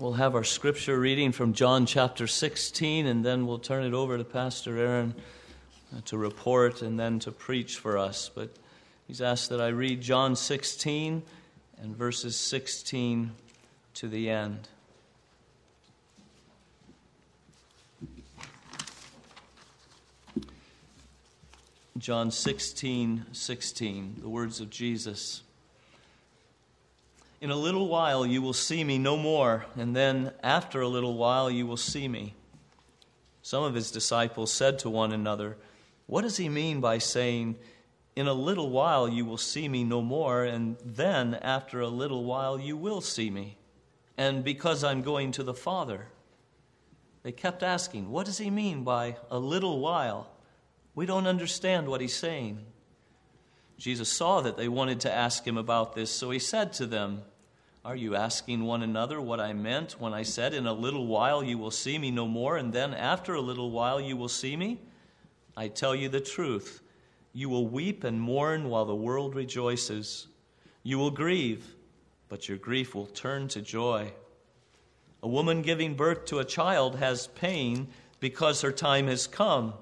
we'll have our scripture reading from John chapter 16, and then we'll turn it over to Pastor Aaron uh, to report and then to preach for us. But he's asked that I read John 16 and verses 16 to the end. John 16, 16, the words of Jesus. In a little while you will see me no more, and then after a little while you will see me. Some of his disciples said to one another, What does he mean by saying, In a little while you will see me no more, and then after a little while you will see me? And because I'm going to the Father. They kept asking, What does he mean by a little while? We don't understand what he's saying. Jesus saw that they wanted to ask him about this, so he said to them, Are you asking one another what I meant when I said, In a little while you will see me no more, and then after a little while you will see me? I tell you the truth. You will weep and mourn while the world rejoices. You will grieve, but your grief will turn to joy. A woman giving birth to a child has pain because her time has come.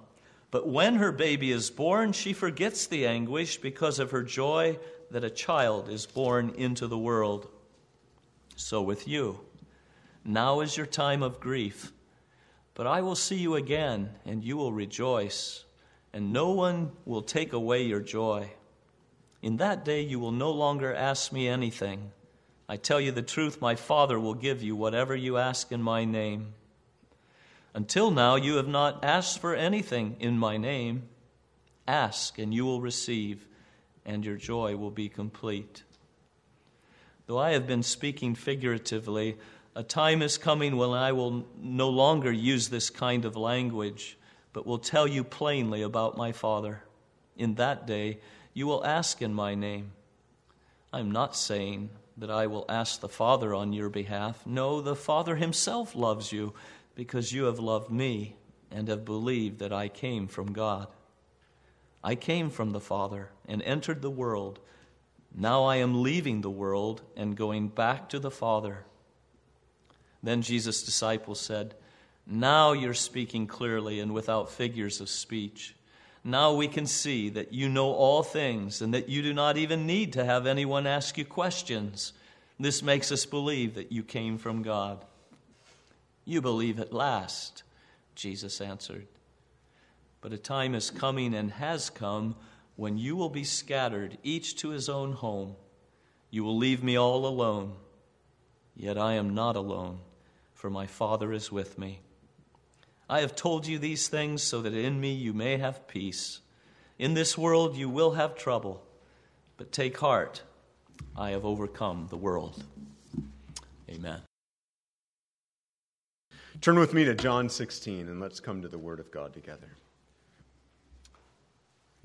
But when her baby is born, she forgets the anguish because of her joy that a child is born into the world. So with you. Now is your time of grief. But I will see you again, and you will rejoice, and no one will take away your joy. In that day you will no longer ask me anything. I tell you the truth, my Father will give you whatever you ask in my name. Until now, you have not asked for anything in my name. Ask, and you will receive, and your joy will be complete. Though I have been speaking figuratively, a time is coming when I will no longer use this kind of language, but will tell you plainly about my Father. In that day, you will ask in my name. I am not saying that I will ask the Father on your behalf. No, the Father himself loves you because you have loved me and have believed that I came from God. I came from the Father and entered the world. Now I am leaving the world and going back to the Father. Then Jesus' disciples said, Now you're speaking clearly and without figures of speech. Now we can see that you know all things and that you do not even need to have anyone ask you questions. This makes us believe that you came from God. You believe at last, Jesus answered. But a time is coming and has come when you will be scattered, each to his own home. You will leave me all alone. Yet I am not alone, for my Father is with me. I have told you these things so that in me you may have peace. In this world you will have trouble, but take heart. I have overcome the world. Amen. Turn with me to John 16 and let's come to the Word of God together.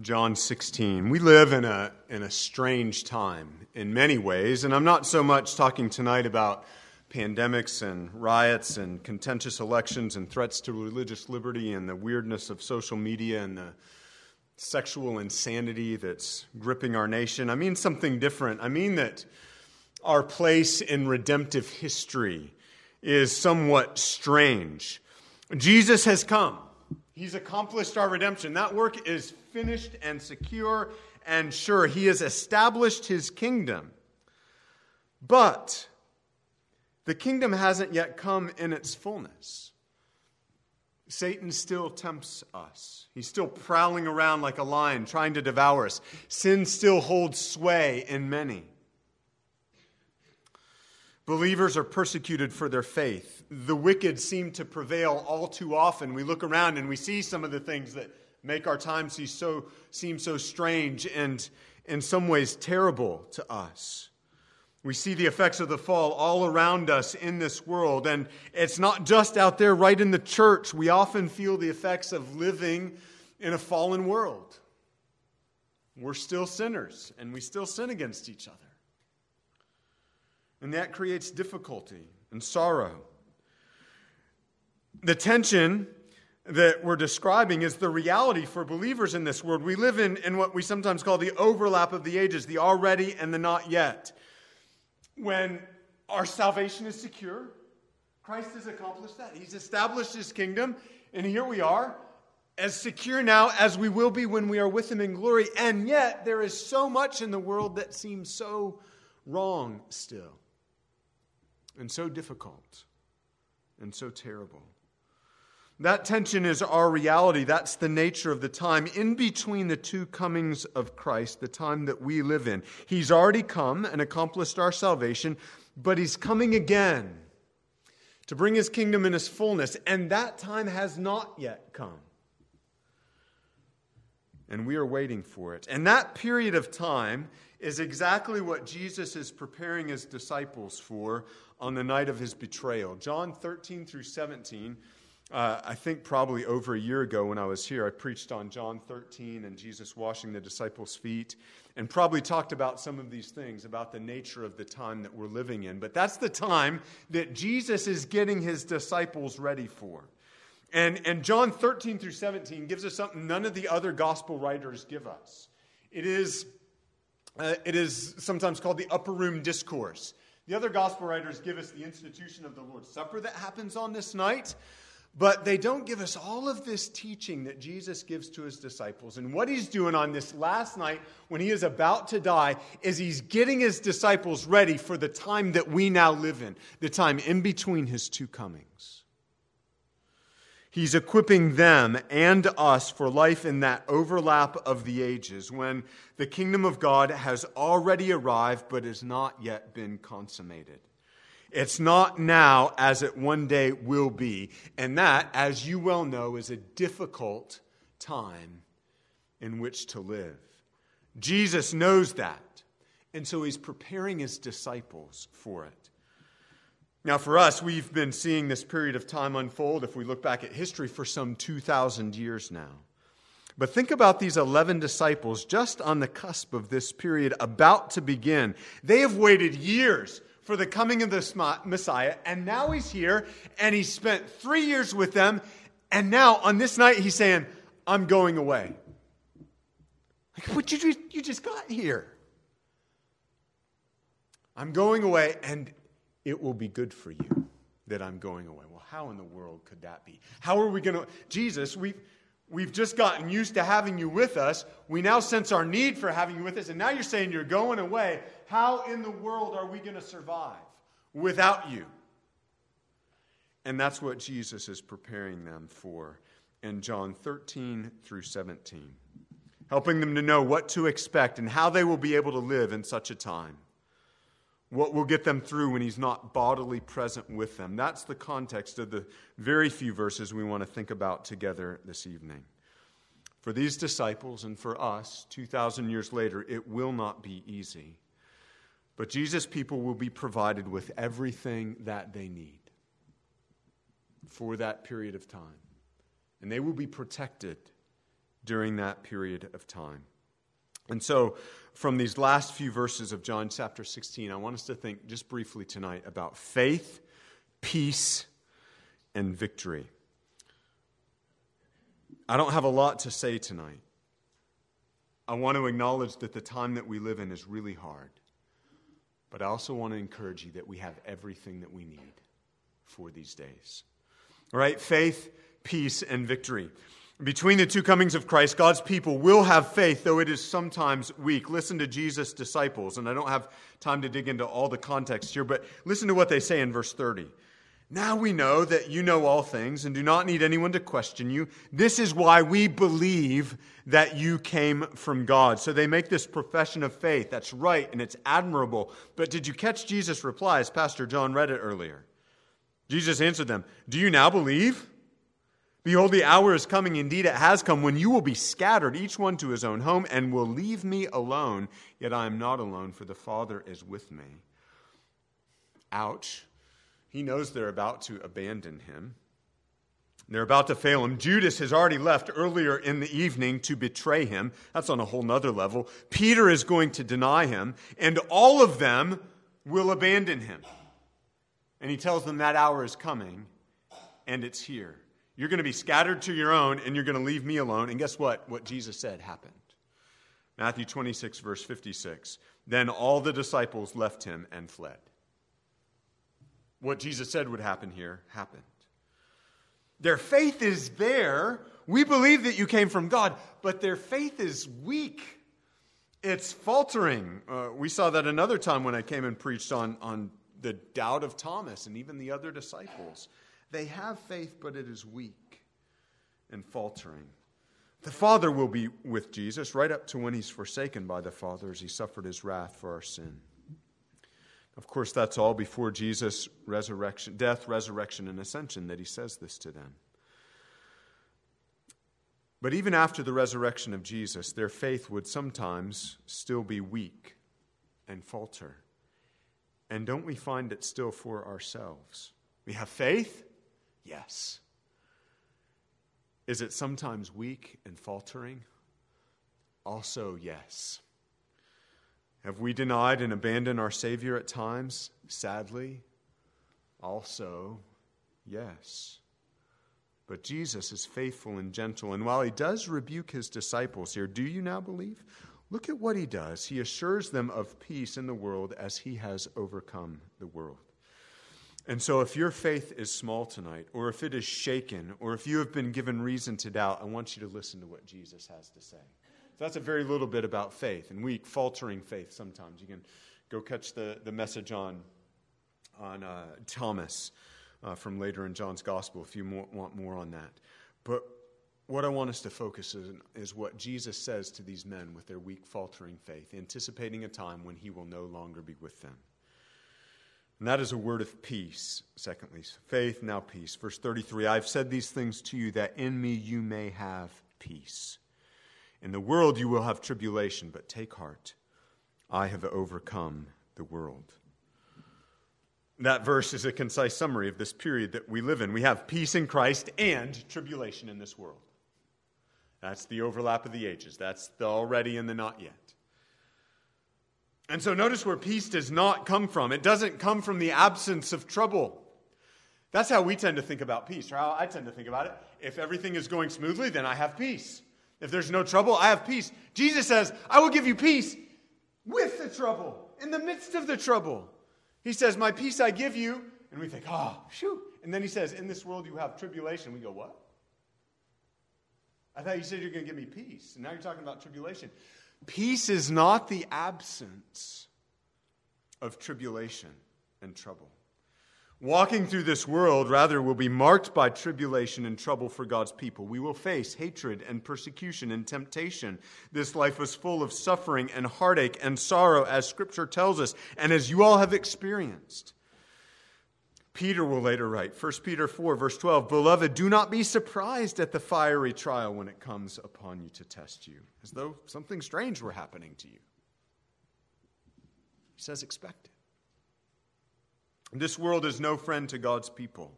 John 16. We live in a, in a strange time in many ways, and I'm not so much talking tonight about pandemics and riots and contentious elections and threats to religious liberty and the weirdness of social media and the sexual insanity that's gripping our nation. I mean something different. I mean that our place in redemptive history is somewhat strange. Jesus has come. He's accomplished our redemption. That work is finished and secure and sure. He has established his kingdom. But the kingdom hasn't yet come in its fullness. Satan still tempts us. He's still prowling around like a lion, trying to devour us. Sin still holds sway in many. Believers are persecuted for their faith. The wicked seem to prevail all too often. We look around and we see some of the things that make our time so, seem so strange and, in some ways, terrible to us. We see the effects of the fall all around us in this world. And it's not just out there right in the church. We often feel the effects of living in a fallen world. We're still sinners, and we still sin against each other. And that creates difficulty and sorrow. The tension that we're describing is the reality for believers in this world. We live in, in what we sometimes call the overlap of the ages, the already and the not yet. When our salvation is secure, Christ has accomplished that. He's established his kingdom, and here we are, as secure now as we will be when we are with him in glory. And yet, there is so much in the world that seems so wrong still, and so difficult, and so terrible. That tension is our reality. That's the nature of the time in between the two comings of Christ, the time that we live in. He's already come and accomplished our salvation, but He's coming again to bring His kingdom in His fullness, and that time has not yet come. And we are waiting for it. And that period of time is exactly what Jesus is preparing His disciples for on the night of His betrayal. John 13 through 17 uh, I think probably over a year ago when I was here, I preached on John 13 and Jesus washing the disciples' feet, and probably talked about some of these things about the nature of the time that we're living in. But that's the time that Jesus is getting his disciples ready for. And, and John 13 through 17 gives us something none of the other gospel writers give us. It is, uh, it is sometimes called the upper room discourse. The other gospel writers give us the institution of the Lord's Supper that happens on this night. But they don't give us all of this teaching that Jesus gives to his disciples. And what he's doing on this last night when he is about to die is he's getting his disciples ready for the time that we now live in, the time in between his two comings. He's equipping them and us for life in that overlap of the ages when the kingdom of God has already arrived but has not yet been consummated. It's not now as it one day will be. And that, as you well know, is a difficult time in which to live. Jesus knows that. And so he's preparing his disciples for it. Now, for us, we've been seeing this period of time unfold, if we look back at history, for some 2,000 years now. But think about these 11 disciples just on the cusp of this period about to begin. They have waited years for the coming of the Messiah, and now he's here, and he spent three years with them, and now on this night he's saying, I'm going away. Like, what you, you just got here? I'm going away, and it will be good for you that I'm going away. Well, how in the world could that be? How are we going to? Jesus, we've, we've just gotten used to having you with us. We now sense our need for having you with us, and now you're saying you're going away. How in the world are we going to survive without you? And that's what Jesus is preparing them for in John 13 through 17, helping them to know what to expect and how they will be able to live in such a time. What will get them through when he's not bodily present with them. That's the context of the very few verses we want to think about together this evening. For these disciples and for us, 2,000 years later, it will not be easy. But Jesus' people will be provided with everything that they need for that period of time. And they will be protected during that period of time. And so, from these last few verses of John chapter 16, I want us to think just briefly tonight about faith, peace, and victory. I don't have a lot to say tonight. I want to acknowledge that the time that we live in is really hard. But I also want to encourage you that we have everything that we need for these days. All right, faith, peace, and victory. Between the two comings of Christ, God's people will have faith, though it is sometimes weak. Listen to Jesus' disciples, and I don't have time to dig into all the context here, but listen to what they say in verse 30. Now we know that you know all things and do not need anyone to question you. This is why we believe that you came from God. So they make this profession of faith. That's right and it's admirable. But did you catch Jesus' reply as Pastor John read it earlier? Jesus answered them, Do you now believe? Behold, the hour is coming, indeed it has come, when you will be scattered, each one to his own home, and will leave me alone. Yet I am not alone, for the Father is with me. Ouch. He knows they're about to abandon him. They're about to fail him. Judas has already left earlier in the evening to betray him. That's on a whole nother level. Peter is going to deny him, and all of them will abandon him. And he tells them that hour is coming, and it's here. You're going to be scattered to your own, and you're going to leave me alone. And guess what? What Jesus said happened. Matthew 26, verse 56. Then all the disciples left him and fled. what Jesus said would happen here happened. Their faith is there. We believe that you came from God, but their faith is weak. It's faltering. Uh, we saw that another time when I came and preached on, on the doubt of Thomas and even the other disciples. They have faith, but it is weak and faltering. The Father will be with Jesus right up to when he's forsaken by the Father as he suffered his wrath for our sin. Of course, that's all before Jesus' resurrection, death, resurrection, and ascension that he says this to them. But even after the resurrection of Jesus, their faith would sometimes still be weak and falter. And don't we find it still for ourselves? We have faith? Yes. Is it sometimes weak and faltering? Also, yes. Have we denied and abandoned our Savior at times? Sadly, also, yes. But Jesus is faithful and gentle, and while he does rebuke his disciples here, do you now believe? Look at what he does. He assures them of peace in the world as he has overcome the world. And so, if your faith is small tonight, or if it is shaken, or if you have been given reason to doubt, I want you to listen to what Jesus has to say. So that's a very little bit about faith and weak, faltering faith sometimes. You can go catch the, the message on, on uh, Thomas uh, from later in John's Gospel if you more, want more on that. But what I want us to focus on is, is what Jesus says to these men with their weak, faltering faith, anticipating a time when he will no longer be with them. And that is a word of peace, secondly. Faith, now peace. Verse 33 I've said these things to you that in me you may have peace. In the world you will have tribulation, but take heart. I have overcome the world. That verse is a concise summary of this period that we live in. We have peace in Christ and tribulation in this world. That's the overlap of the ages. That's the already and the not yet. And so notice where peace does not come from. It doesn't come from the absence of trouble. That's how we tend to think about peace, or how I tend to think about it. If everything is going smoothly, then I have peace. If there's no trouble, I have peace. Jesus says, I will give you peace with the trouble, in the midst of the trouble. He says, My peace I give you. And we think, ah, oh, shoot. And then he says, In this world you have tribulation. We go, What? I thought you said you're going to give me peace. And now you're talking about tribulation. Peace is not the absence of tribulation and trouble. Walking through this world, rather, will be marked by tribulation and trouble for God's people. We will face hatred and persecution and temptation. This life is full of suffering and heartache and sorrow, as Scripture tells us, and as you all have experienced. Peter will later write, 1 Peter 4, verse 12 Beloved, do not be surprised at the fiery trial when it comes upon you to test you, as though something strange were happening to you. He says, Expect it. This world is no friend to God's people,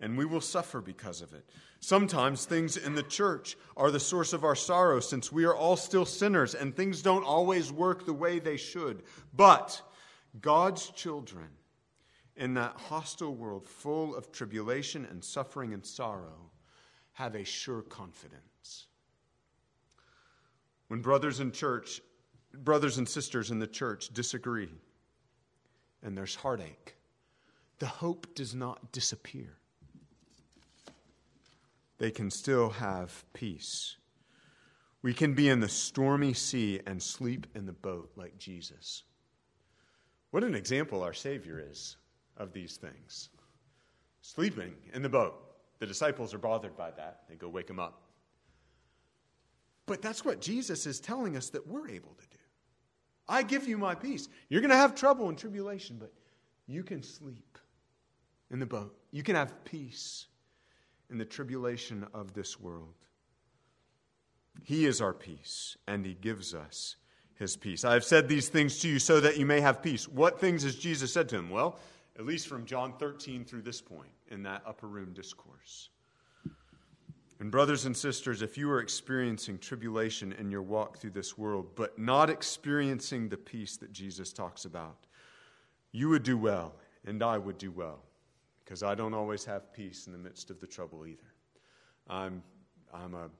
and we will suffer because of it. Sometimes things in the church are the source of our sorrow since we are all still sinners and things don't always work the way they should. But God's children in that hostile world full of tribulation and suffering and sorrow have a sure confidence. When brothers in church, brothers and sisters in the church disagree and there's heartache, the hope does not disappear. They can still have peace. We can be in the stormy sea and sleep in the boat like Jesus. What an example our Savior is of these things. Sleeping in the boat. The disciples are bothered by that. They go wake him up. But that's what Jesus is telling us that we're able to do. I give you my peace. You're going to have trouble and tribulation, but you can sleep in the boat. You can have peace in the tribulation of this world. He is our peace, and He gives us His peace. I have said these things to you so that you may have peace. What things has Jesus said to him? Well, at least from John 13 through this point in that upper room discourse. And, brothers and sisters, if you are experiencing tribulation in your walk through this world, but not experiencing the peace that Jesus talks about, you would do well, and I would do well because I don't always have peace in the midst of the trouble either. I'm, I'm a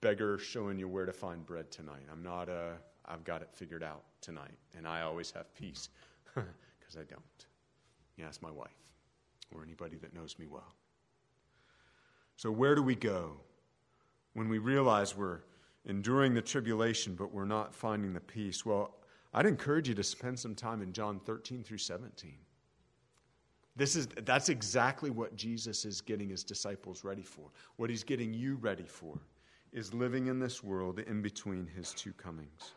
beggar showing you where to find bread tonight. I'm not a, I've got it figured out tonight, and I always have peace because I don't. You ask my wife. or anybody that knows me well. So, where do we go when we realize we're enduring the tribulation, but we're not finding the peace? Well, I'd encourage you to spend some time in John 13 through 17. This is, that's exactly what Jesus is getting his disciples ready for. What he's getting you ready for is living in this world in between his two comings.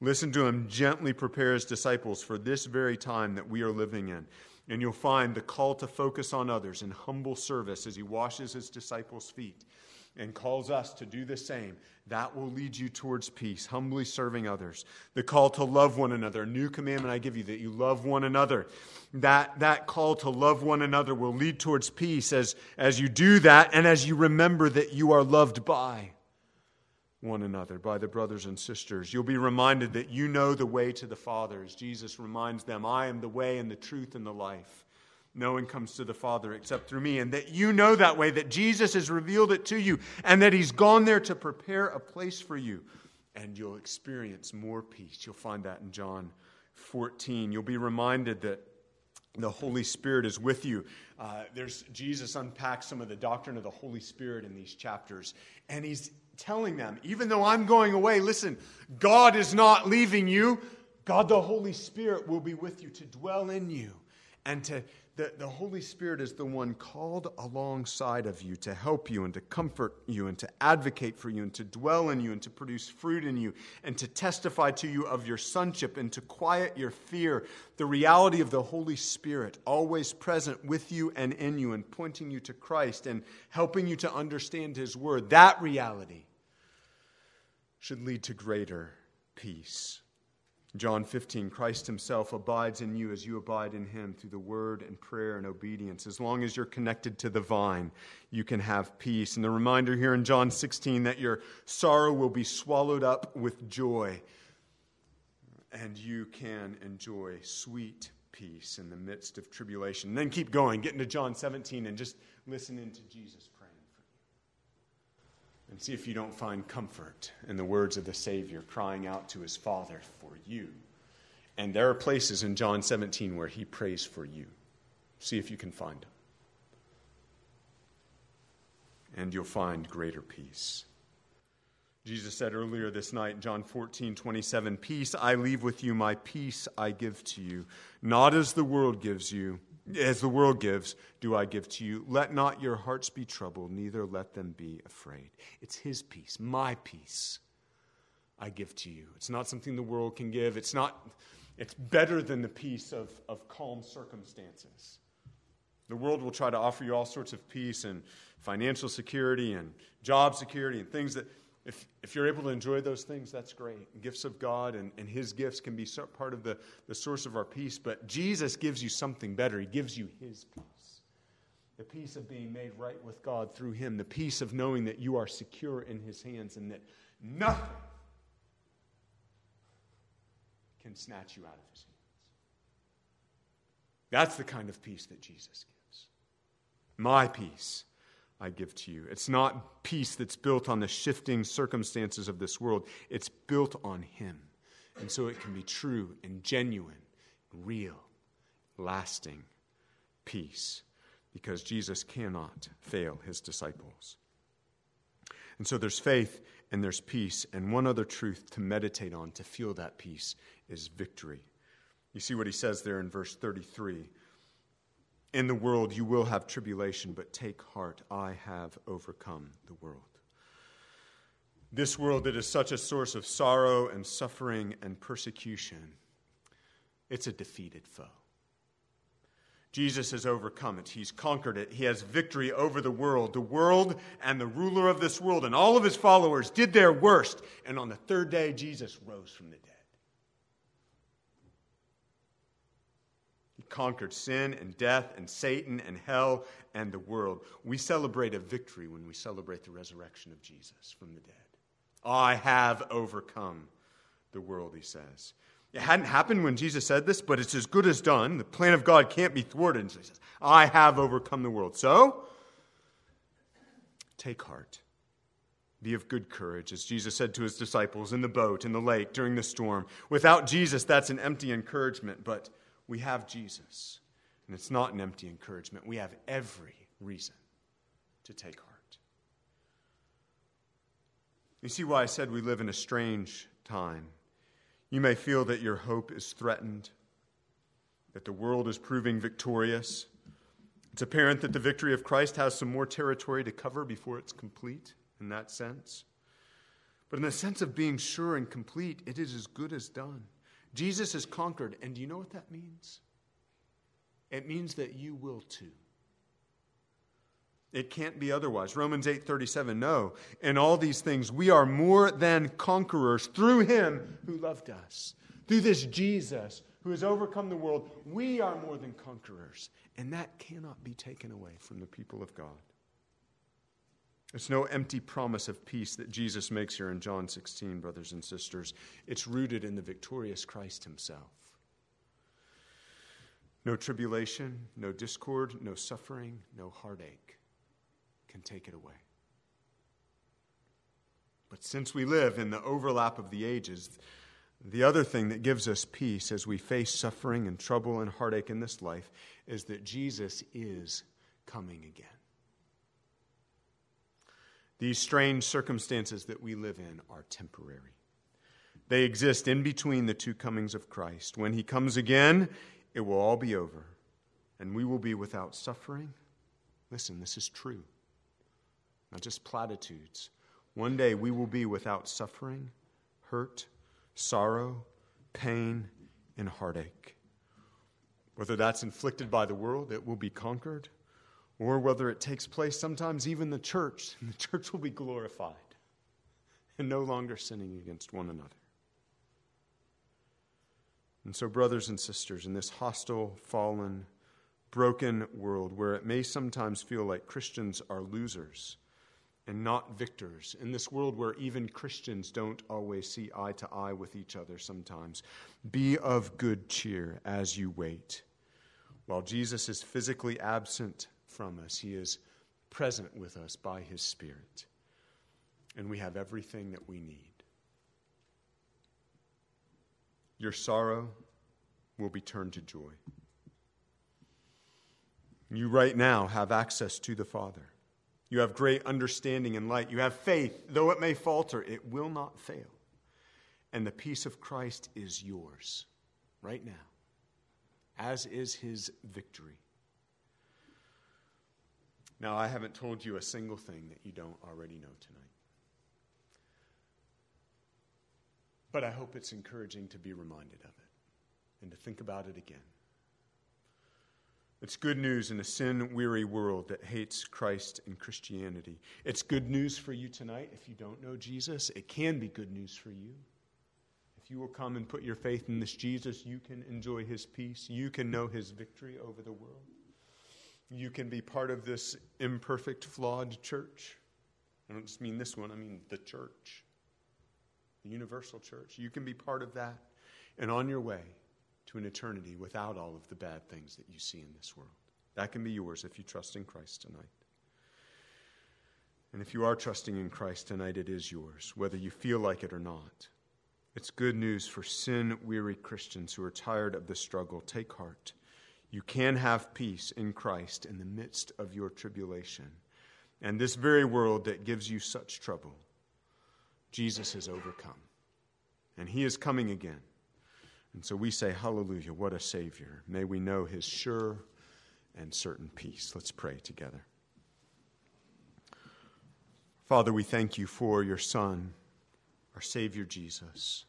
Listen to him gently prepare his disciples for this very time that we are living in. And you'll find the call to focus on others in humble service as he washes his disciples' feet and calls us to do the same. That will lead you towards peace, humbly serving others. The call to love one another, a new commandment I give you that you love one another. That, that call to love one another will lead towards peace as, as you do that and as you remember that you are loved by one another, by the brothers and sisters. You'll be reminded that you know the way to the Father, as Jesus reminds them, I am the way and the truth and the life. No one comes to the Father except through me, and that you know that way, that Jesus has revealed it to you, and that He's gone there to prepare a place for you, and you'll experience more peace. You'll find that in John 14. You'll be reminded that the Holy Spirit is with you. Uh, there's Jesus unpacks some of the doctrine of the Holy Spirit in these chapters, and he's telling them, even though I'm going away, listen, God is not leaving you. God the Holy Spirit will be with you to dwell in you and to the, the Holy Spirit is the one called alongside of you to help you and to comfort you and to advocate for you and to dwell in you and to produce fruit in you and to testify to you of your sonship and to quiet your fear. The reality of the Holy Spirit always present with you and in you and pointing you to Christ and helping you to understand His Word. That reality should lead to greater peace. John 15, Christ himself abides in you as you abide in him through the word and prayer and obedience. As long as you're connected to the vine, you can have peace. And the reminder here in John 16 that your sorrow will be swallowed up with joy, and you can enjoy sweet peace in the midst of tribulation. And then keep going, get into John 17, and just listen into Jesus and see if you don't find comfort in the words of the Savior crying out to his Father for you. And there are places in John 17 where he prays for you. See if you can find them. And you'll find greater peace. Jesus said earlier this night John 14, 27, Peace I leave with you, my peace I give to you. Not as the world gives you, as the world gives, do I give to you. Let not your hearts be troubled, neither let them be afraid. It's His peace, my peace, I give to you. It's not something the world can give. It's not. It's better than the peace of, of calm circumstances. The world will try to offer you all sorts of peace and financial security and job security and things that if, if you're able to enjoy those things, that's great. Gifts of God and, and His gifts can be part of the, the source of our peace, but Jesus gives you something better. He gives you His peace the peace of being made right with God through Him, the peace of knowing that you are secure in His hands and that nothing can snatch you out of His hands. That's the kind of peace that Jesus gives. My peace I give to you. It's not peace that's built on the shifting circumstances of this world, it's built on Him. And so it can be true and genuine, real, lasting peace because Jesus cannot fail His disciples. And so there's faith and there's peace. And one other truth to meditate on to feel that peace is victory. You see what he says there in verse 33 in the world you will have tribulation, but take heart, I have overcome the world. This world that is such a source of sorrow and suffering and persecution, it's a defeated foe. Jesus has overcome it. He's conquered it. He has victory over the world. The world and the ruler of this world and all of his followers did their worst. And on the third day, Jesus rose from the dead. Conquered sin and death and Satan and hell and the world. We celebrate a victory when we celebrate the resurrection of Jesus from the dead. I have overcome the world, he says. It hadn't happened when Jesus said this, but it's as good as done. The plan of God can't be thwarted. And so he says, I have overcome the world. So, take heart. Be of good courage, as Jesus said to his disciples in the boat, in the lake, during the storm. Without Jesus, that's an empty encouragement, but we have Jesus. And it's not an empty encouragement. We have every reason to take heart. You see why I said we live in a strange time. You may feel that your hope is threatened, that the world is proving victorious. It's apparent that the victory of Christ has some more territory to cover before it's complete in that sense. But in the sense of being sure and complete, it is as good as done. Jesus has conquered, and do you know what that means? It means that you will too. It can't be otherwise. Romans 8:37 No, in all these things we are more than conquerors through him who loved us. Through this Jesus who has overcome the world, we are more than conquerors, and that cannot be taken away from the people of God. It's no empty promise of peace that Jesus makes here in John 16, brothers and sisters. It's rooted in the victorious Christ himself. No tribulation, no discord, no suffering, no heartache can take it away. But since we live in the overlap of the ages, the other thing that gives us peace as we face suffering and trouble and heartache in this life is that Jesus is coming again. These strange circumstances that we live in are temporary. They exist in between the two comings of Christ. When he comes again, it will all be over, and we will be without suffering. Listen, this is true, not just platitudes. One day we will be without suffering, hurt, sorrow, pain, and heartache. Whether that's inflicted by the world, it will be conquered or whether it takes place sometimes even the church, the church will be glorified and no longer sinning against one another. And so, brothers and sisters, in this hostile, fallen, broken world where it may sometimes feel like Christians are losers and not victors, in this world where even Christians don't always see eye to eye with each other sometimes, be of good cheer as you wait. While Jesus is physically absent from us. He is present with us by His Spirit. And we have everything that we need. Your sorrow will be turned to joy. You right now have access to the Father. You have great understanding and light. You have faith. Though it may falter, it will not fail. And the peace of Christ is yours right now, as is his victory. Now, I haven't told you a single thing that you don't already know tonight. But I hope it's encouraging to be reminded of it and to think about it again. It's good news in a sin weary world that hates Christ and Christianity. It's good news for you tonight if you don't know Jesus. It can be good news for you. If you will come and put your faith in this Jesus, you can enjoy his peace. You can know his victory over the world. You can be part of this imperfect, flawed church. I don't just mean this one, I mean the church, the universal church. You can be part of that and on your way to an eternity without all of the bad things that you see in this world. That can be yours if you trust in Christ tonight. And if you are trusting in Christ tonight, it is yours, whether you feel like it or not. It's good news for sin weary Christians who are tired of the struggle. Take heart. You can have peace in Christ in the midst of your tribulation. And this very world that gives you such trouble, Jesus has overcome. And he is coming again. And so we say, Hallelujah, what a Savior. May we know his sure and certain peace. Let's pray together. Father, we thank you for your Son, our Savior Jesus.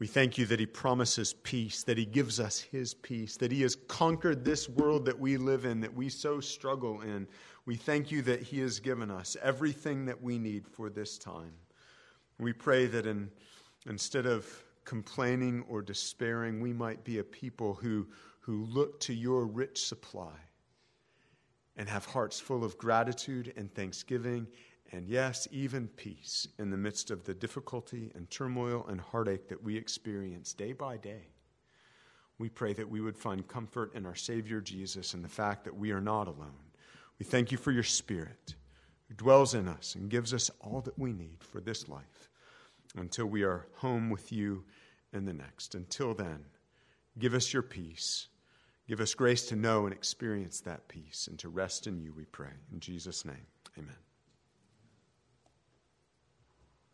We thank you that He promises peace, that He gives us His peace, that He has conquered this world that we live in, that we so struggle in. We thank you that He has given us everything that we need for this time. We pray that in, instead of complaining or despairing, we might be a people who, who look to your rich supply and have hearts full of gratitude and thanksgiving and yes, even peace in the midst of the difficulty and turmoil and heartache that we experience day by day. We pray that we would find comfort in our Savior Jesus and the fact that we are not alone. We thank you for your Spirit who dwells in us and gives us all that we need for this life until we are home with you in the next. Until then, give us your peace. Give us grace to know and experience that peace and to rest in you, we pray. In Jesus' name, amen.